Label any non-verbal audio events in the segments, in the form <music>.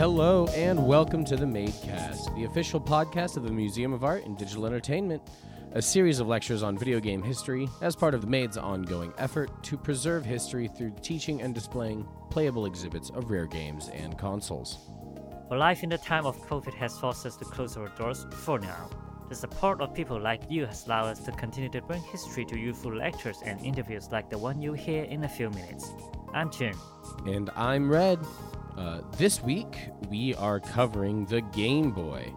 Hello and welcome to the Madecast, the official podcast of the Museum of Art and Digital Entertainment, a series of lectures on video game history as part of the Made's ongoing effort to preserve history through teaching and displaying playable exhibits of rare games and consoles. But life in the time of COVID has forced us to close our doors for now. The support of people like you has allowed us to continue to bring history to you through lectures and interviews like the one you hear in a few minutes. I'm Jun. And I'm Red. Uh, this week, we are covering the Game Boy.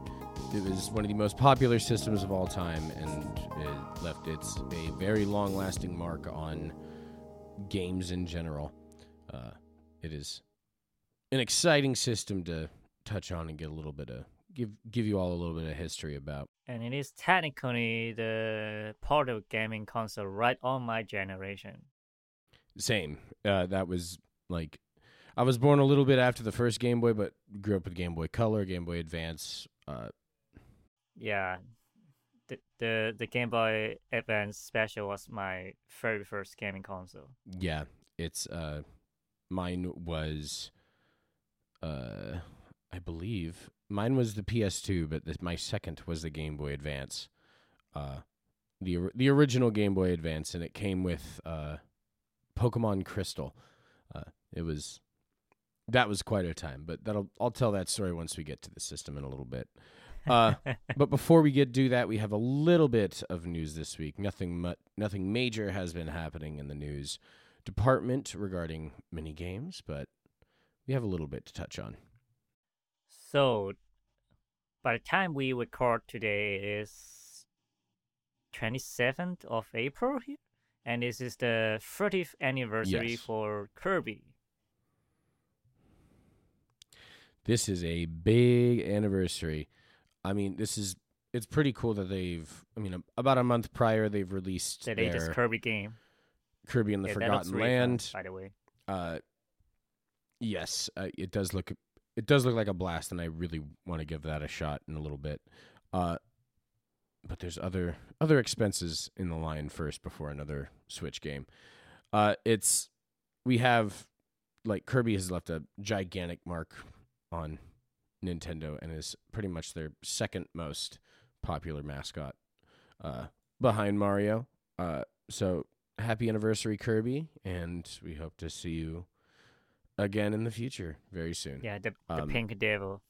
It was one of the most popular systems of all time, and it left its a very long-lasting mark on games in general. Uh, it is an exciting system to touch on and get a little bit of give give you all a little bit of history about. And it is technically the portable gaming console right on my generation. Same. Uh, that was like I was born a little bit after the first Game Boy, but grew up with Game Boy Color, Game Boy Advance. Uh, Yeah. The, the the Game Boy Advance Special was my very first gaming console. yeah, it's uh, mine was, uh, I believe mine was the PS2, but this, my second was the Game Boy Advance, uh, the the original Game Boy Advance, and it came with uh, Pokemon Crystal. Uh, it was that was quite a time, but that'll I'll tell that story once we get to the system in a little bit. Uh, <laughs> but before we get do that, we have a little bit of news this week. Nothing mu- nothing major has been happening in the news department regarding mini games, but we have a little bit to touch on. So, by the time we record today is 27th of April here, and this is the 30th anniversary Yes. for Kirby. This is a big anniversary. I mean, this is it's pretty cool that they've. I mean, about a month prior, they've released The their latest Kirby game. Kirby and the Yeah, Forgotten really fun, Land. by the way. Uh, yes, uh, it does look it does look like a blast, and I really want to give that a shot in a little bit. Uh, but there's other other expenses in the line first before another Switch game. Uh, it's we have like Kirby has left a gigantic mark on Nintendo and is pretty much their second most popular mascot uh, behind Mario. Uh, so happy anniversary, Kirby, and we hope to see you again in the future very soon. Yeah, the, the Um, Pink Devil.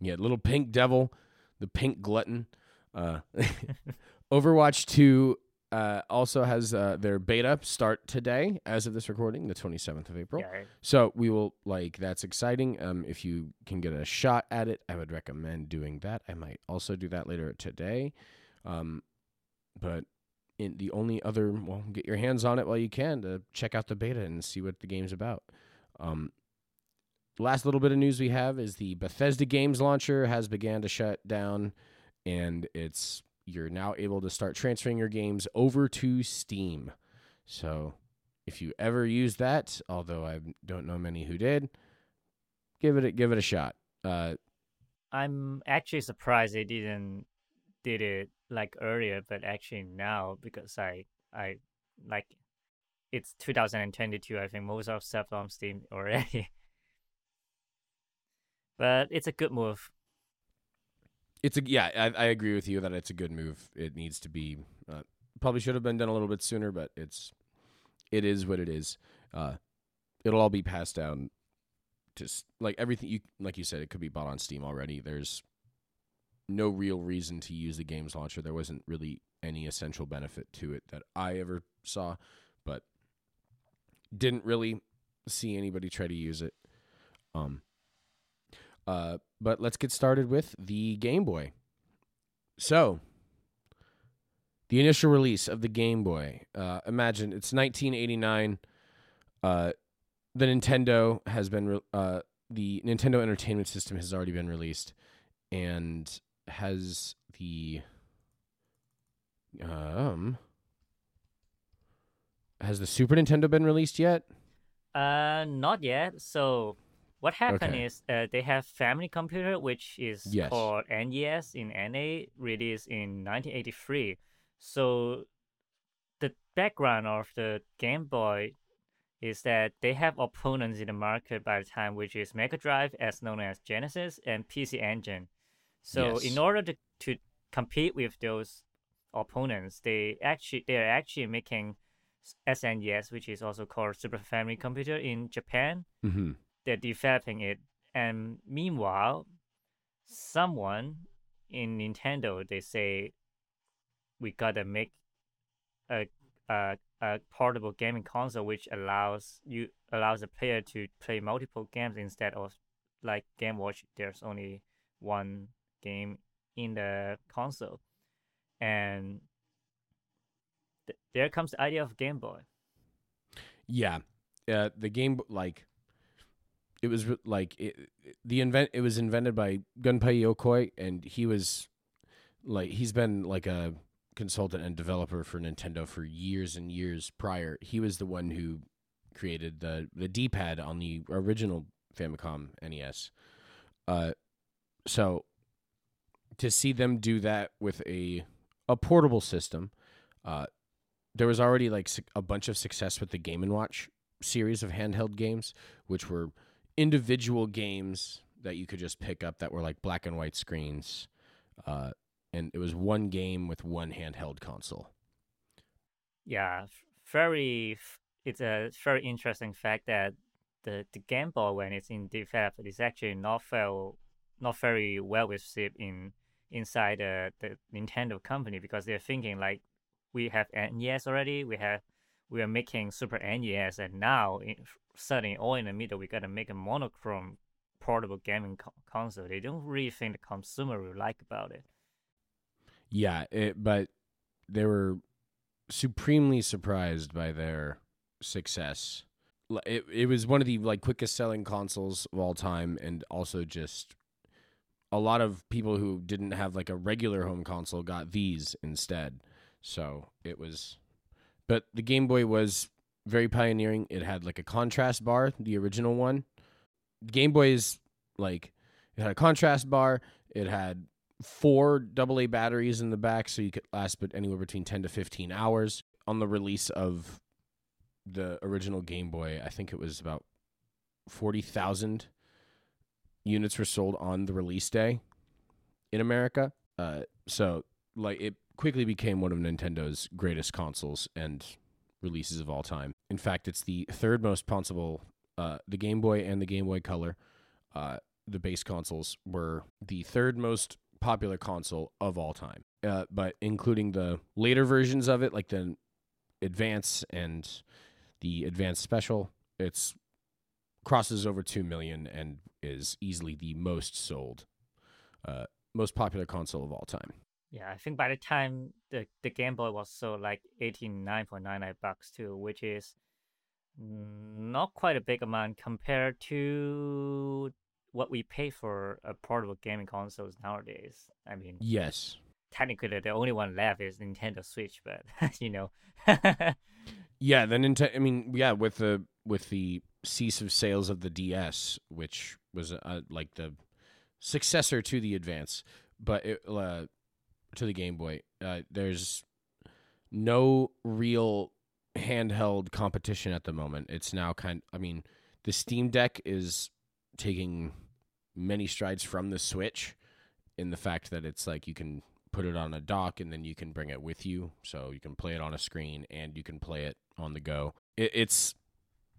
Yeah, little pink devil, the pink glutton. Uh, <laughs> Overwatch 2 uh, also has uh, their beta start today, as of this recording, the 27th of April. Yeah, So we will like that's exciting. Um, if you can get a shot at it, I would recommend doing that. I might also do that later today. Um, but in the only other well, get your hands on it while you can to check out the beta and see what the game's about. Um, last little bit of news we have is the Bethesda Games launcher has began to shut down, and it's you're now able to start transferring your games over to Steam. So if you ever use that, although I don't know many who did, give it a, give it a shot. Uh, I'm actually surprised they didn't did it like earlier, but actually now because I I like it's 2022. I think most of stuff on Steam already. <laughs> but it's a good move. It's a yeah, I, I agree with you that it's a good move. It needs to be uh, probably should have been done a little bit sooner, but it's it is what it is. Uh, it'll all be passed down. Just like everything you like you said, it could be bought on Steam already. There's no real reason to use the games launcher. There wasn't really any essential benefit to it that I ever saw, but didn't really see anybody try to use it. Um, uh, but let's get started with the Game Boy. So, the initial release of the Game Boy. Uh, imagine it's 1989. Uh, the Nintendo has been re- uh, the Nintendo Entertainment System has already been released, and has the um has the Super Nintendo been released yet? Uh, not yet. So what happened Okay. is uh, they have Family Computer, which is Yes. called NES in NA, released in 1983. So the background of the Game Boy is that they have opponents in the market by the time, which is Mega Drive, as known as Genesis, and PC Engine. So Yes. in order to, to compete with those opponents, they actually they are actually making SNES, which is also called Super Family Computer in Japan. Mm-hmm. They're developing it, and meanwhile, someone in Nintendo they say we gotta make a a, a portable gaming console which allows you allows the player to play multiple games instead of like Game Watch. There's only one game in the console, and th- there comes the idea of Game Boy. Yeah, uh, the game like it was like it, the invent. It was invented by Gunpei Yokoi, and he was like he's been like a consultant and developer for Nintendo for years and years prior. He was the one who created the the D pad on the original Famicom NES. Uh, so to see them do that with a a portable system, uh, there was already like a bunch of success with the Game and Watch series of handheld games, which were individual games that you could just pick up that were like black and white screens, uh, and it was one game with one handheld console. Yeah, very. It's a very interesting fact that the the Game Boy when it's in development is actually not well, not very well received in inside the the Nintendo company because they're thinking like we have NES already, we have we are making Super NES, and now in, suddenly all in the middle we gotta make a monochrome portable gaming co- console. They don't really think the consumer will like about it. Yeah, it, but they were supremely surprised by their success. It it was one of the like quickest selling consoles of all time, and also just a lot of people who didn't have like a regular home console got these instead. So it was, but the Game Boy was very pioneering. It had like a contrast bar, the original one. Game Boy is like it had a contrast bar. It had four AA batteries in the back, so you could last but anywhere between ten to fifteen hours. On the release of the original Game Boy, I think it was about forty thousand units were sold on the release day in America. Uh, so like it quickly became one of Nintendo's greatest consoles and releases of all time. In fact, it's the third most possible. Uh, the Game Boy and the Game Boy Color, uh, the base consoles, were the third most popular console of all time. Uh, but including the later versions of it, like the Advance and the Advance Special, it's crosses over two million and is easily the most sold, uh, most popular console of all time. Yeah, I think by the time the, the Game Boy was sold like eighty nine point nine nine bucks too, which is not quite a big amount compared to what we pay for a portable gaming consoles nowadays. I mean, Yes. technically the only one left is Nintendo Switch, but <laughs> you know, <laughs> Yeah, the Nintendo. I mean, yeah, with the with the cease of sales of the DS, which was uh, like the successor to the Advance, but it, uh, to the Game Boy, uh, there's no real handheld competition at the moment. It's now kind. I mean, the Steam Deck is taking many strides from the Switch in the fact that it's like you can put it on a dock and then you can bring it with you so you can play it on a screen and you can play it on the go it, it's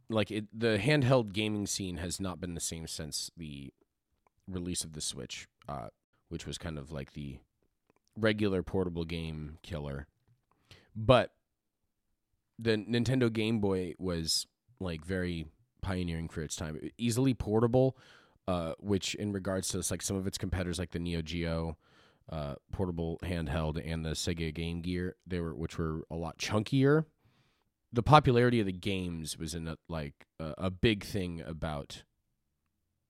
like it, the handheld gaming scene has not been the same since the release of the switch uh, which was kind of like the regular portable game killer but the nintendo game boy was like very pioneering for its time easily portable uh, which in regards to like some of its competitors like the neo geo uh, portable handheld and the Sega Game Gear, they were which were a lot chunkier. The popularity of the games was in a, like a, a big thing about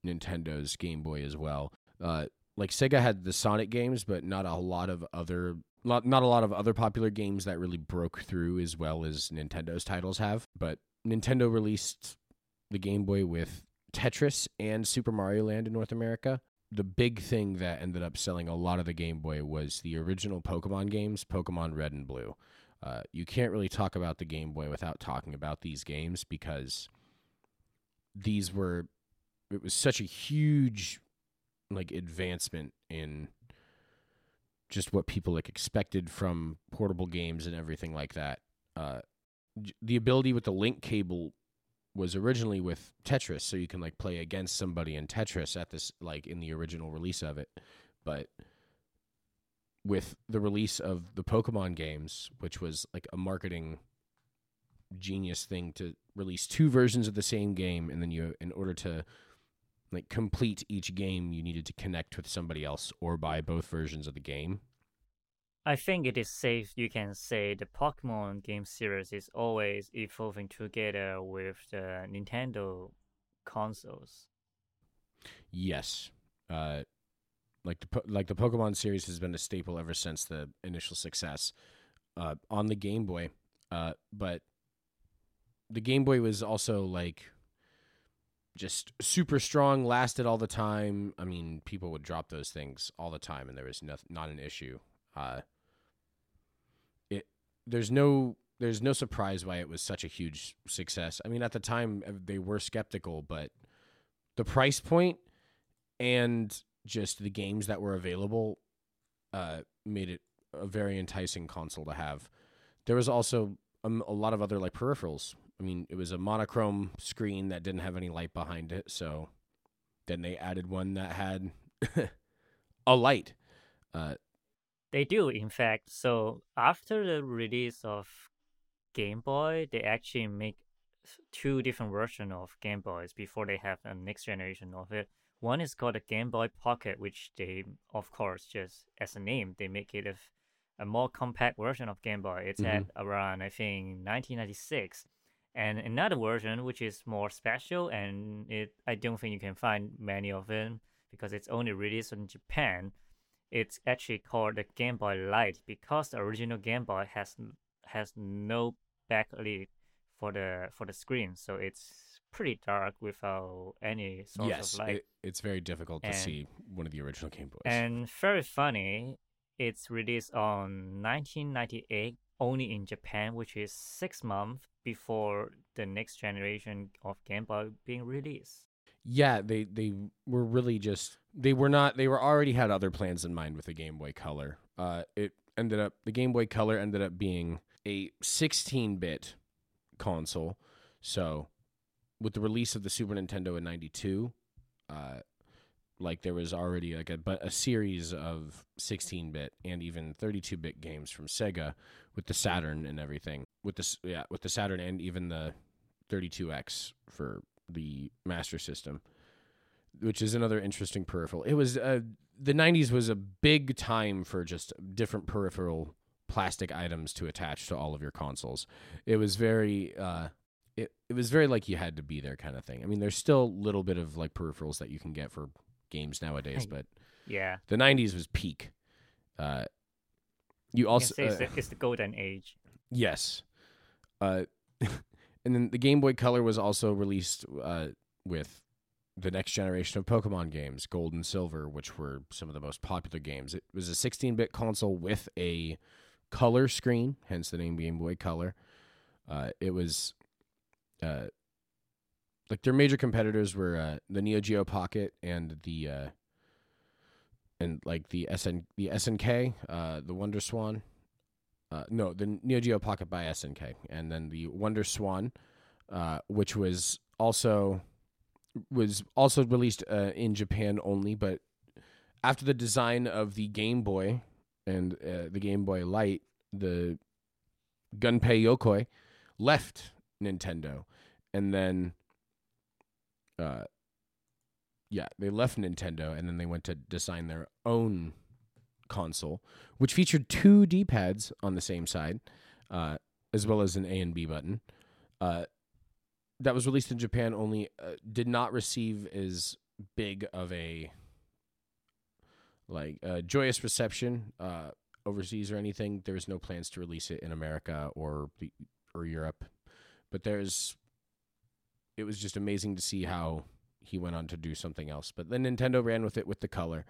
Nintendo's Game Boy as well. Uh, like Sega had the Sonic games, but not a lot of other not not a lot of other popular games that really broke through as well as Nintendo's titles have. But Nintendo released the Game Boy with Tetris and Super Mario Land in North America the big thing that ended up selling a lot of the Game Boy was the original Pokemon games, Pokemon Red and Blue. Uh, you can't really talk about the Game Boy without talking about these games because these were it was such a huge like advancement in just what people like expected from portable games and everything like that. Uh, the ability with the link cable was originally with Tetris, so you can like play against somebody in Tetris at this like in the original release of it, but with the release of the Pokemon games, which was like a marketing genius thing to release two versions of the same game and then you in order to like complete each game you needed to connect with somebody else or buy both versions of the game I think it is safe. You can say the Pokemon game series is always evolving together with the Nintendo consoles. yes uh like the like the Pokemon series has been a staple ever since the initial success uh on the Game Boy uh but the Game Boy was also like just super strong lasted all the time. I mean people would drop those things all the time and there was no, not an issue. Uh it there's no there's no surprise why it was such a huge success. I mean at the time they were skeptical but the price point and just the games that were available uh made it a very enticing console to have. There was also um, a lot of other like peripherals I mean, it was a monochrome screen that didn't have any light behind it, so then they added one that had <laughs> a light. Uh, They do, in fact. So after the release of Game Boy, they actually make two different versions of Game Boys before they have a next generation of it. One is called the Game Boy Pocket, which they, of course, just as a name, they make it a, a more compact version of Game Boy. It's at around, I think, 1996. And another version, which is more special, and it I don't think you can find many of them because it's only released in Japan it's actually called the Game Boy Light because the original Game Boy has has no backlit for the for the screen, so it's pretty dark without any source yes, of light. it, it's very difficult to And- see one of the original Game Boys. And very funny, it's released on 1998 only in Japan, which is six months before the next generation of Game Boy being released. yeah, they they were really just they were not they were already had other plans in mind with the Game Boy Color. Uh, it ended up the Game Boy Color ended up being a 16-bit console. So, with the release of the Super Nintendo in '92, uh, like there was already like a but a series of 16-bit and even 32-bit games from Sega with the Saturn and everything. With this yeah, with the Saturn and even the 32X for the Master System, which is another interesting peripheral. It was uh, the 90s was a big time for just different peripheral plastic items to attach to all of your consoles. It was very uh it, it was very like you had to be there kind of thing. I mean, there's still a little bit of like peripherals that you can get for games nowadays, but Yeah, the 90s was peak. Uh you also it's, uh, the, it's the golden age. Yes. Uh, <laughs> and then the Game Boy Color was also released uh, with the next generation of Pokemon games, Gold and Silver, which were some of the most popular games. It was a 16 bit console with a color screen, hence the name Game Boy Color. Uh, it was. Uh, like their major competitors were uh, the Neo Geo Pocket and the uh, and like the SN the SNK, uh, the Wonder Swan, uh, no, the Neo Geo Pocket by SNK, and then the Wonder Swan, uh, which was also was also released uh, in Japan only, but after the design of the Game Boy and uh, the Game Boy Light, the Gunpei Yokoi left Nintendo, and then, uh, yeah, they left Nintendo, and then they went to design their own console, which featured two D pads on the same side, uh, as well as an A and B button. Uh, that was released in Japan only, uh, did not receive as big of a like uh, joyous reception uh, overseas or anything. There was no plans to release it in America or or Europe, but there's it was just amazing to see how he went on to do something else. But then Nintendo ran with it with the color.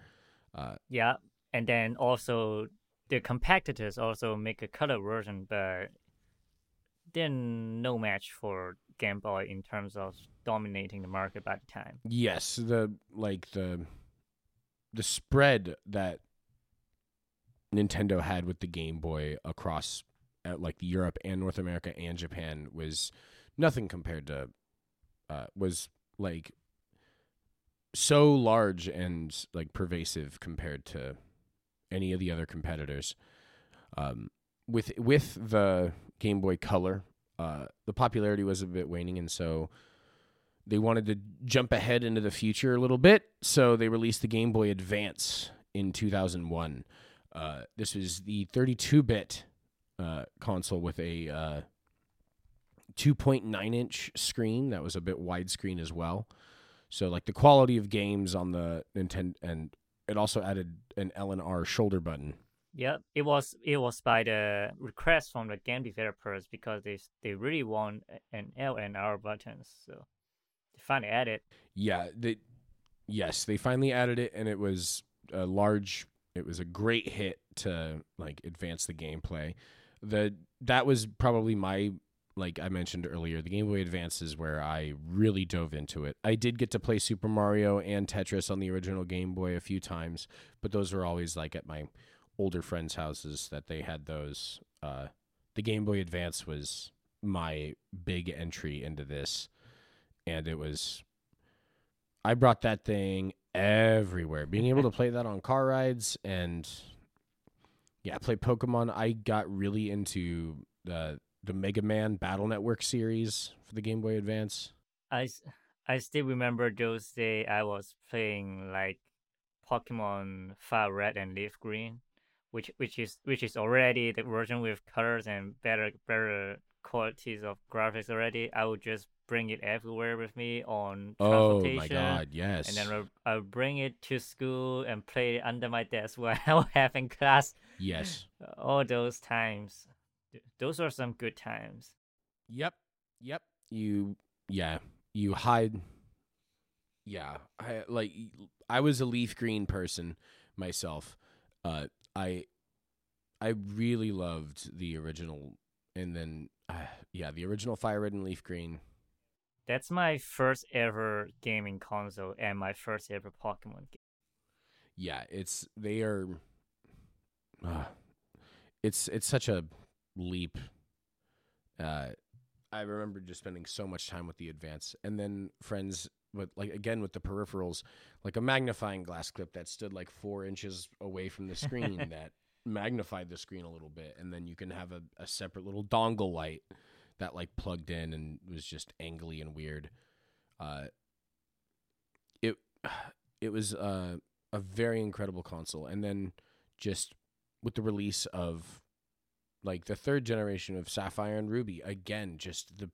Uh, Yeah, and then also the competitors also make a color version, but they're no match for Game Boy in terms of dominating the market by the time. Yes, the like the the spread that Nintendo had with the Game Boy across uh, like Europe and North America and Japan was nothing compared to uh, was like so large and like pervasive compared to any of the other competitors. Um, with with the Game Boy Color, uh, the popularity was a bit waning, and so they wanted to jump ahead into the future a little bit. So they released the Game Boy Advance in 2001. Uh, this was the 32-bit uh, console with a uh, 2.9 inch screen that was a bit widescreen as well. So like the quality of games on the Nintendo, and it also added an L and R shoulder button. Yeah, it was it was by the request from the game developers because they they really want an L and R buttons. So they finally added. Yeah, they yes they finally added it, and it was a large. It was a great hit to like advance the gameplay. The that was probably my like I mentioned earlier, the Game Boy Advance is where I really dove into it. I did get to play Super Mario and Tetris on the original Game Boy a few times, but those were always like at my older friends' houses that they had those. Uh, the Game Boy Advance was my big entry into this, and it was. I brought that thing everywhere. Being able to <laughs> play that on car rides and yeah, play Pokemon. I got really into the the Mega Man Battle Network series for the Game Boy Advance. I, I still remember those days I was playing like Pokemon Fire Red and Leaf Green, which which is which is already the version with colors and better better qualities of graphics already. I would just bring it everywhere with me on transportation. Oh my god, yes. And then I would bring it to school and play it under my desk <laughs> while I was having class. Yes. All those times those are some good times. Yep. Yep. You yeah, you hide yeah, I like I was a leaf green person myself. Uh I I really loved the original and then uh, yeah, the original Fire Red and Leaf Green. That's my first ever gaming console and my first ever Pokemon game. Yeah, it's they are uh, it's it's such a leap. Uh, I remember just spending so much time with the advance, and then friends with like again with the peripherals, like a magnifying glass clip that stood like four inches away from the screen <laughs> that magnified the screen a little bit, and then you can have a, a separate little dongle light that like plugged in and was just angly and weird. Uh, it it was uh, a very incredible console, and then just with the release of like the third generation of Sapphire and Ruby. Again, just the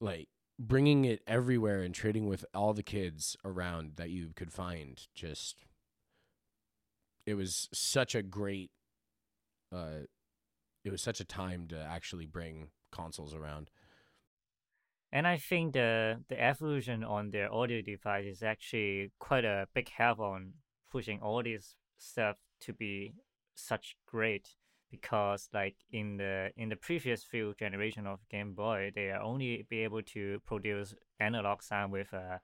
like bringing it everywhere and trading with all the kids around that you could find. Just it was such a great. Uh, it was such a time to actually bring consoles around. And I think the the evolution on their audio device is actually quite a big help on pushing all this stuff to be such great because like in the in the previous few generation of Game Boy, they only be able to produce analog sound with a,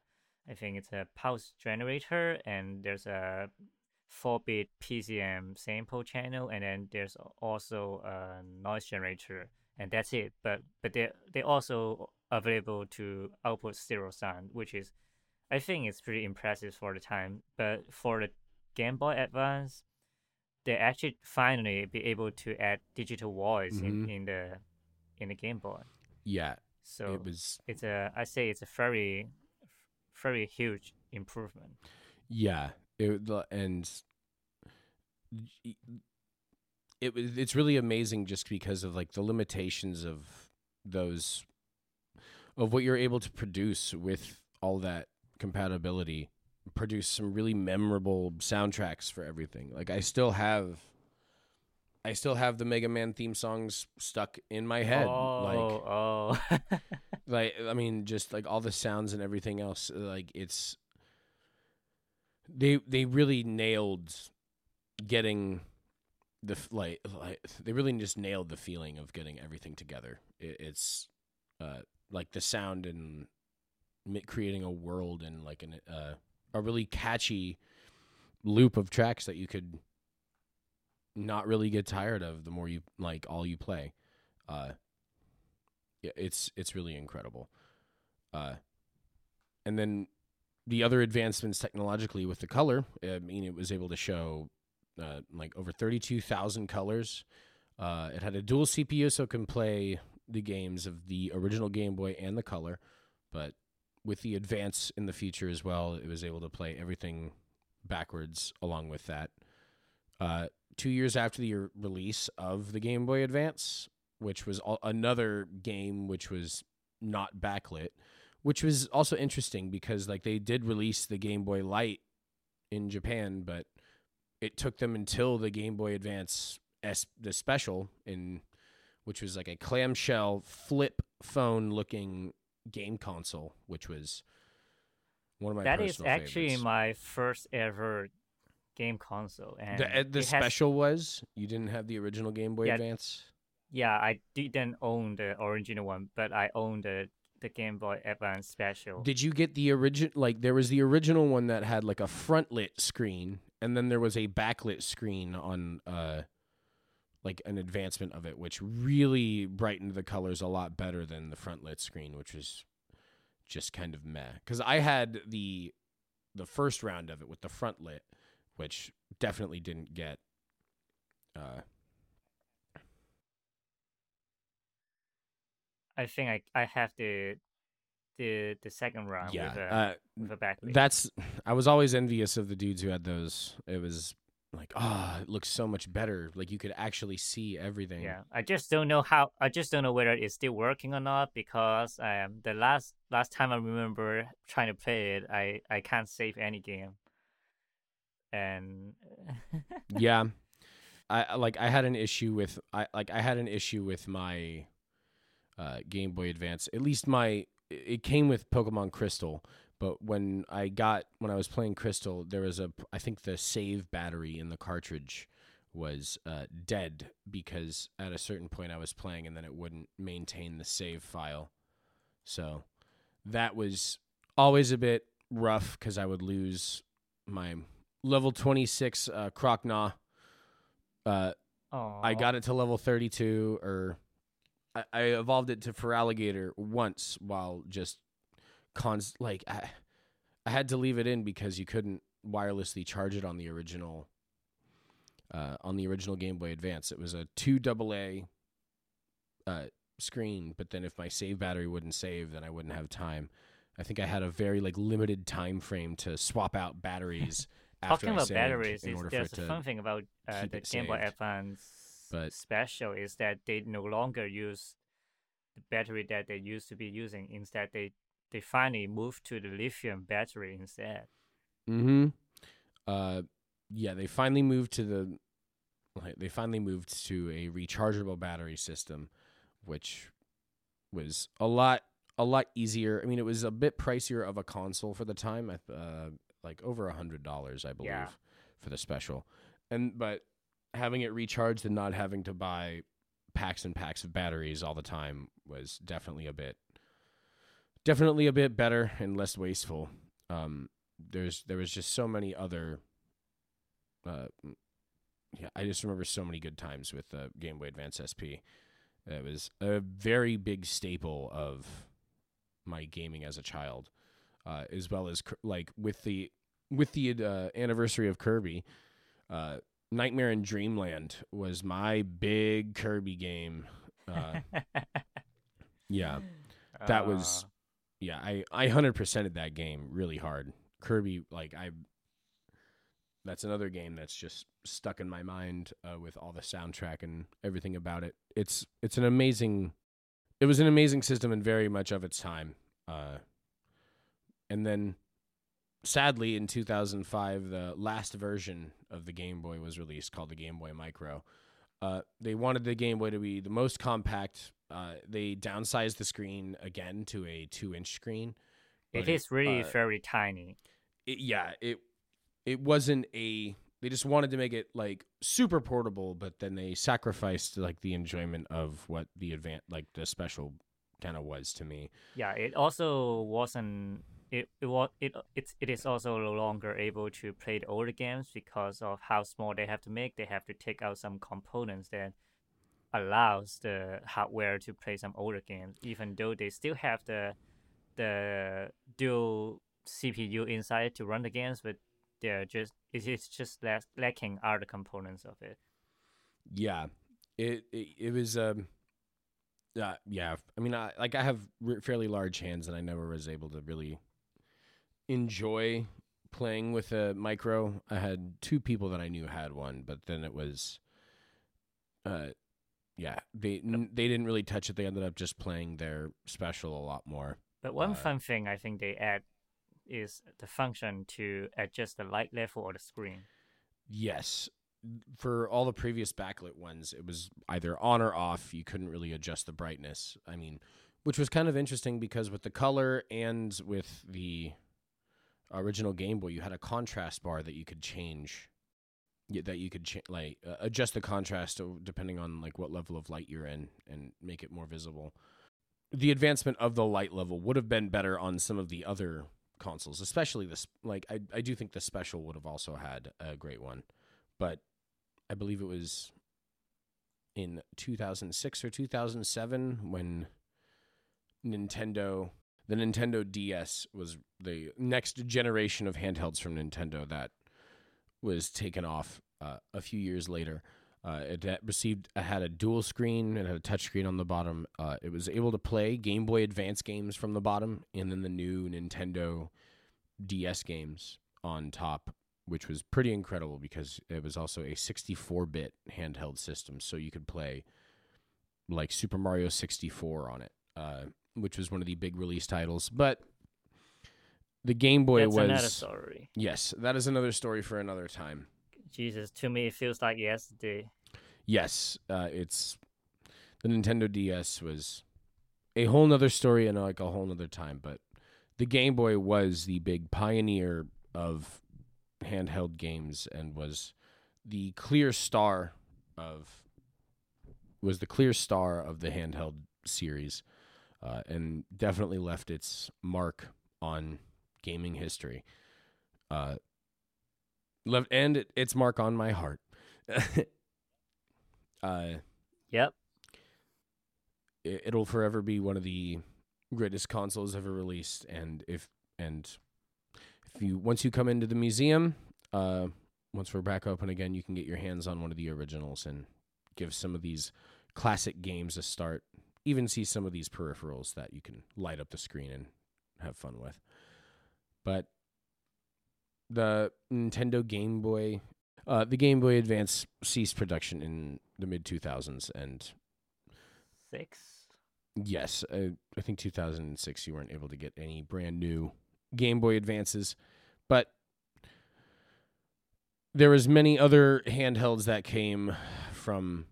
I think it's a pulse generator, and there's a four bit PCM sample channel, and then there's also a noise generator, and that's it. But but they they also available to output stereo sound, which is I think it's pretty impressive for the time. But for the Game Boy Advance, they actually finally be able to add digital voice Mhm. in, in the in the Game Boy. Yeah, So it was. it's a I say it's a very very huge improvement. Yeah, it and it was. It's really amazing just because of like the limitations of those of what you're able to produce with all that compatibility produce some really memorable soundtracks for everything. Like I still have I still have the Mega Man theme songs stuck in my head. Like oh, oh. <laughs> like I mean just like all the sounds and everything else like it's they they really nailed getting the like, like they really just nailed the feeling of getting everything together. It, it's uh, like the sound and creating a world and like an uh, a really catchy loop of tracks that you could not really get tired of the more you like all you play. Uh, it's it's really incredible. Uh, and then the other advancements technologically with the color, I mean, it was able to show uh, like over 32,000 colors. Uh, it had a dual CPU, so it can play the games of the original Game Boy and the color. But with the advance in the future as well, it was able to play everything backwards along with that. Uh, two years after the release of the Game Boy Advance, which was al- another game which was not backlit, which was also interesting because like they did release the Game Boy Light in Japan, but it took them until the Game Boy Advance S the special in which was like a clamshell flip phone looking game console, which was one of my That is actually favorites. my first ever game console, and the, uh, the it has- special was you didn't have the original Game Boy Yeah. Advance. yeah, I didn't own the original one, but I owned the the Game Boy Advance Special. Did you get the original? Like there was the original one that had like a front lit screen, and then there was a backlit screen on uh, like an advancement of it, which really brightened the colors a lot better than the front lit screen, which was just kind of meh. Because I had the the first round of it with the front lit, which definitely didn't get. Uh, I think I I have the the the second round yeah, with a uh, with a backlit. That's I was always envious of the dudes who had those. It was like, ah, it looks so much better. Like you could actually see everything. Yeah, I just don't know how. I just don't know whether it's still working or not because um the last last time I remember trying to play it, I I can't save any game. And <laughs> yeah. I I- like I had an issue with I like I had an issue with my uh, Game Boy Advance. At least my it came with Pokemon Crystal, but when I got when I was playing Crystal, there was a I think the save battery in the cartridge was uh, dead because at a certain point I was playing and then it wouldn't maintain the save file. So that was always a bit rough because I would lose my level 26 uh, Croconaw. Uh, I got it to level 32, or I, I evolved it to Feraligatr once while just cons like I, I had to leave it in because you couldn't wirelessly charge it on the original uh, on the original Game Boy Advance. It was a two AA uh, screen, but then if my save battery wouldn't save, then I wouldn't have time. I think I had a very like limited time frame to swap out batteries. <laughs> after Talking about batteries, in is order for there's a fun thing about uh, the Game Boy. Advance But- Special is that they no longer use the battery that they used to be using. Instead, they they finally moved to the lithium battery instead. Mm-hmm. Uh, yeah, they finally moved to the, like, they finally moved to a rechargeable battery system, which was a lot, a lot easier. I mean, it was a bit pricier of a console for the time, uh, like over a hundred dollars, I believe, Yeah. for the special, and but having it recharged and not having to buy packs and packs of batteries all the time was definitely a bit, definitely a bit better and less wasteful. Um, there's there was just so many other uh yeah i just remember so many good times with the game boy advance sp it was a very big staple of my gaming as a child uh as well as like with the with the uh, anniversary of kirby uh nightmare in dreamland was my big kirby game uh <laughs> yeah. That was Uh, yeah, I I hundred percented that game really hard. Kirby, like I, that's another game that's just stuck in my mind uh, with all the soundtrack and everything about it. It's it's an amazing, it was an amazing system and very much of its time. Uh, and then, sadly, in two thousand five, the last version of the Game Boy was released, called the Game Boy Micro. Uh, they wanted the Game Boy to be the most compact. Uh, they downsized the screen again to a two-inch screen. It is really uh, very tiny. it, yeah, it it wasn't a they just wanted to make it like super portable, but then they sacrificed like the enjoyment of what the advan like the special kind of was to me. Yeah, it also wasn't. It it was it it's it is also no longer able to play the older games because of how small they have to make. They have to take out some components that allows the hardware to play some older games, even though they still have the the dual CPU inside to run the games, but they're just it is just lacking other components of it. Yeah, it it, it was um. Uh, yeah, I mean, I, like I have r- fairly large hands, and I never was able to really enjoy playing with a micro. I had two people that I knew had one, but then it was, uh, yeah, they n- they didn't really touch it. They ended up just playing their special a lot more. But one Uh, fun thing I think they add is the function to adjust the light level of the screen. Yes. For all the previous backlit ones, it was either on or off. You couldn't really adjust the brightness. I mean, which was kind of interesting because with the color and with the original Game Boy, you had a contrast bar that you could change. That you could cha- like uh, adjust the contrast depending on like what level of light you're in and make it more visible. The advancement of the light level would have been better on some of the other consoles, especially this. Like I, I do think the special would have also had a great one, but I believe it was in 2006 or 2007 when Nintendo, the Nintendo DS was the next generation of handhelds from Nintendo that was taken off uh, a few years later. Uh, it received it had a dual screen and had a touch screen on the bottom. Uh, it was able to play Game Boy Advance games from the bottom, and then the new Nintendo DS games on top, which was pretty incredible because it was also a 64-bit handheld system, so you could play like Super Mario 64 on it, uh, which was one of the big release titles. But the Game Boy That's was another story. yes, that is another story for another time. Jesus, to me it feels like yesterday. Yes, uh, it's the Nintendo DS was a whole nother story and like a whole nother time. But the Game Boy was the big pioneer of handheld games and was the clear star of was the clear star of the handheld series, uh, and definitely left its mark on gaming history. Uh, left and it, its mark on my heart. <laughs> uh, Yep. it, it'll forever be one of the greatest consoles ever released. And if and if you once you come into the museum, uh, once we're back open again, you can get your hands on one of the originals and give some of these classic games a start. Even see some of these peripherals that you can light up the screen and have fun with. But the Nintendo Game Boy, uh, the Game Boy Advance ceased production in the mid 2000s, and Six. Yes, uh, I think 2006 you weren't able to get any brand new Game Boy Advances, but there was many other handhelds that came from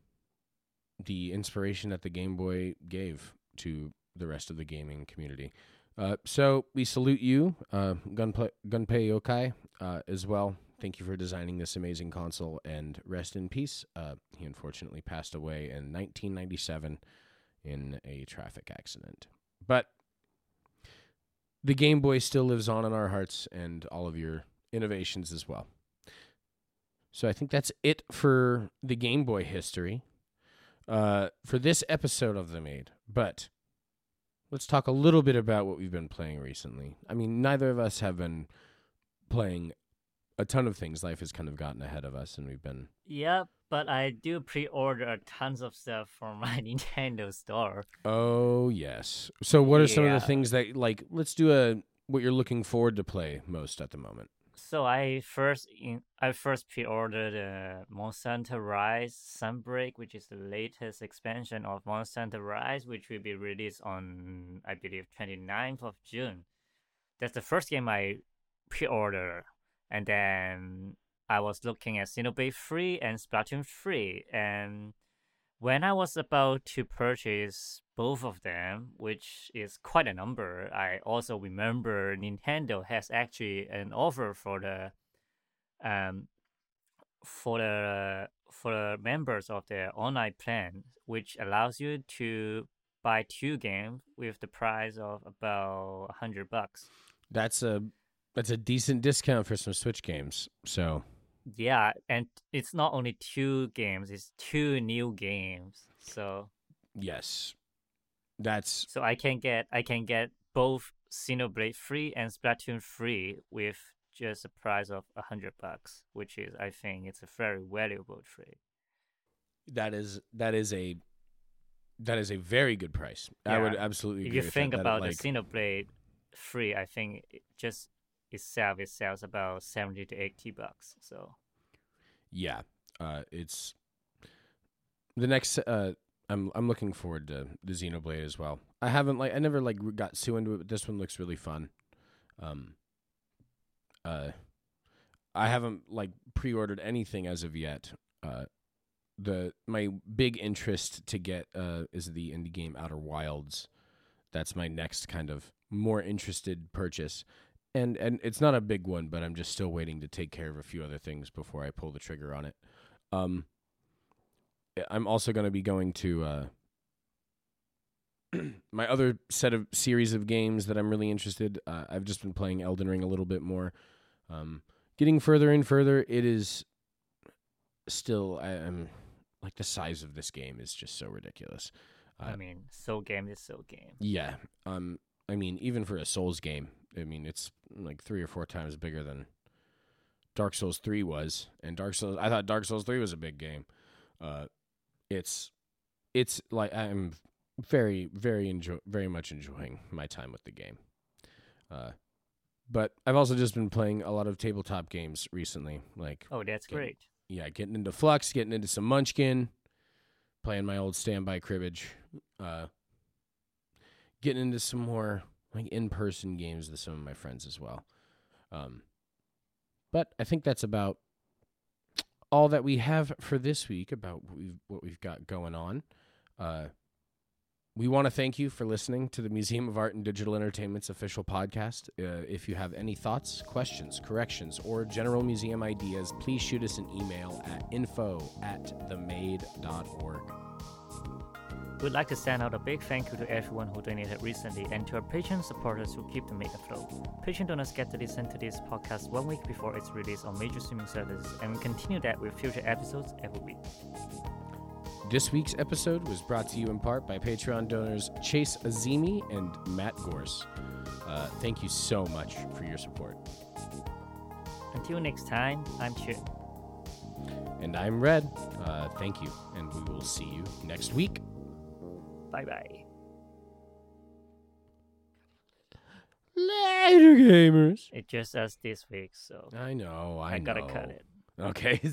the inspiration that the Game Boy gave to the rest of the gaming community. Uh, so we salute you, uh, Gunpei, Gunpei Yokoi, uh, as well. Thank you for designing this amazing console, and rest in peace. Uh, he unfortunately passed away in 1997 in a traffic accident. But the Game Boy still lives on in our hearts and all of your innovations as well. So I think that's it for the Game Boy history uh, for this episode of The Made. But let's talk a little bit about what we've been playing recently. I mean, neither of us have been playing a ton of things. Life has kind of gotten ahead of us, and we've been Yep, but I do pre-order tons of stuff from <laughs> my Nintendo store. Oh yes. So what are some of the things that like let's do a what you're looking forward to play most at the moment? So I first in I first pre-ordered uh, Monster Rise Sunbreak, which is the latest expansion of Monster Rise, which will be released on I believe 29th of June. That's the first game I pre-ordered, and then I was looking at Xenoblade 3 and Splatoon 3, and when I was about to purchase both of them, which is quite a number, I also remember Nintendo has actually an offer for the um for the for the members of the online plan, which allows you to buy two games with the price of about a hundred bucks. That's a that's a decent discount for some Switch games. So Yeah, and it's not only two games; it's two new games. So yes, that's so I can get I can get both Xenoblade free and Splatoon free with just a price of a hundred bucks, which is I think it's a very valuable trade. that is that is a that is a very good price. I would Yeah. absolutely If you think that, that, about like, the Xenoblade free, I think it just itself it sells about seventy to eighty bucks. So yeah, uh, it's the next. Uh, I'm I'm looking forward to the Xenoblade as well. I haven't like I never like got too into it, but this one looks really fun. Um, uh, I haven't like pre-ordered anything as of yet. Uh, the my big interest to get uh is the indie game Outer Wilds. That's my next kind of more interested purchase. And and it's not a big one, but I'm just still waiting to take care of a few other things before I pull the trigger on it. Um I'm also going to be going to uh <clears throat> my other set of series of games that I'm really interested. Uh, I've just been playing Elden Ring a little bit more. Um, getting further and further, it is still. I, I'm like the size of this game is just so ridiculous. I Uh, mean, Soul game is Soul game. Yeah. Um. I mean, even for a Souls game, I mean, it's like three or four times bigger than Dark Souls Three was, and Dark Souls. I thought Dark Souls Three was a big game. Uh, it's, it's like I'm very, very enjoy, very much enjoying my time with the game. Uh, but I've also just been playing a lot of tabletop games recently, like Oh, that's Good. great. yeah, getting into Fluxx, getting into some Munchkin, playing my old standby cribbage, uh, getting into some more like in person games with some of my friends as well. Um, but I think that's about all that we have for this week about what we've, what we've got going on. Uh, we want to thank you for listening to the Museum of Art and Digital Entertainment's official podcast. Uh, if you have any thoughts, questions, corrections, or general museum ideas, please shoot us an email at info at themade.org. We'd like to send out a big thank you to everyone who donated recently and to our patron supporters who keep the MADE afloat. Patron donors get to listen to this podcast one week before it's released on major streaming services, and we continue that with future episodes every week. This week's episode was brought to you in part by Patreon donors Chase Azimi and Matt Gorse. Uh, thank you so much for your support. Until next time, I'm Chip. And I'm Red. Uh, thank you, and we will see you next week. Bye bye. Later, gamers. It just us this week, so I know. I, I, gotta know. cut it. Okay. <laughs>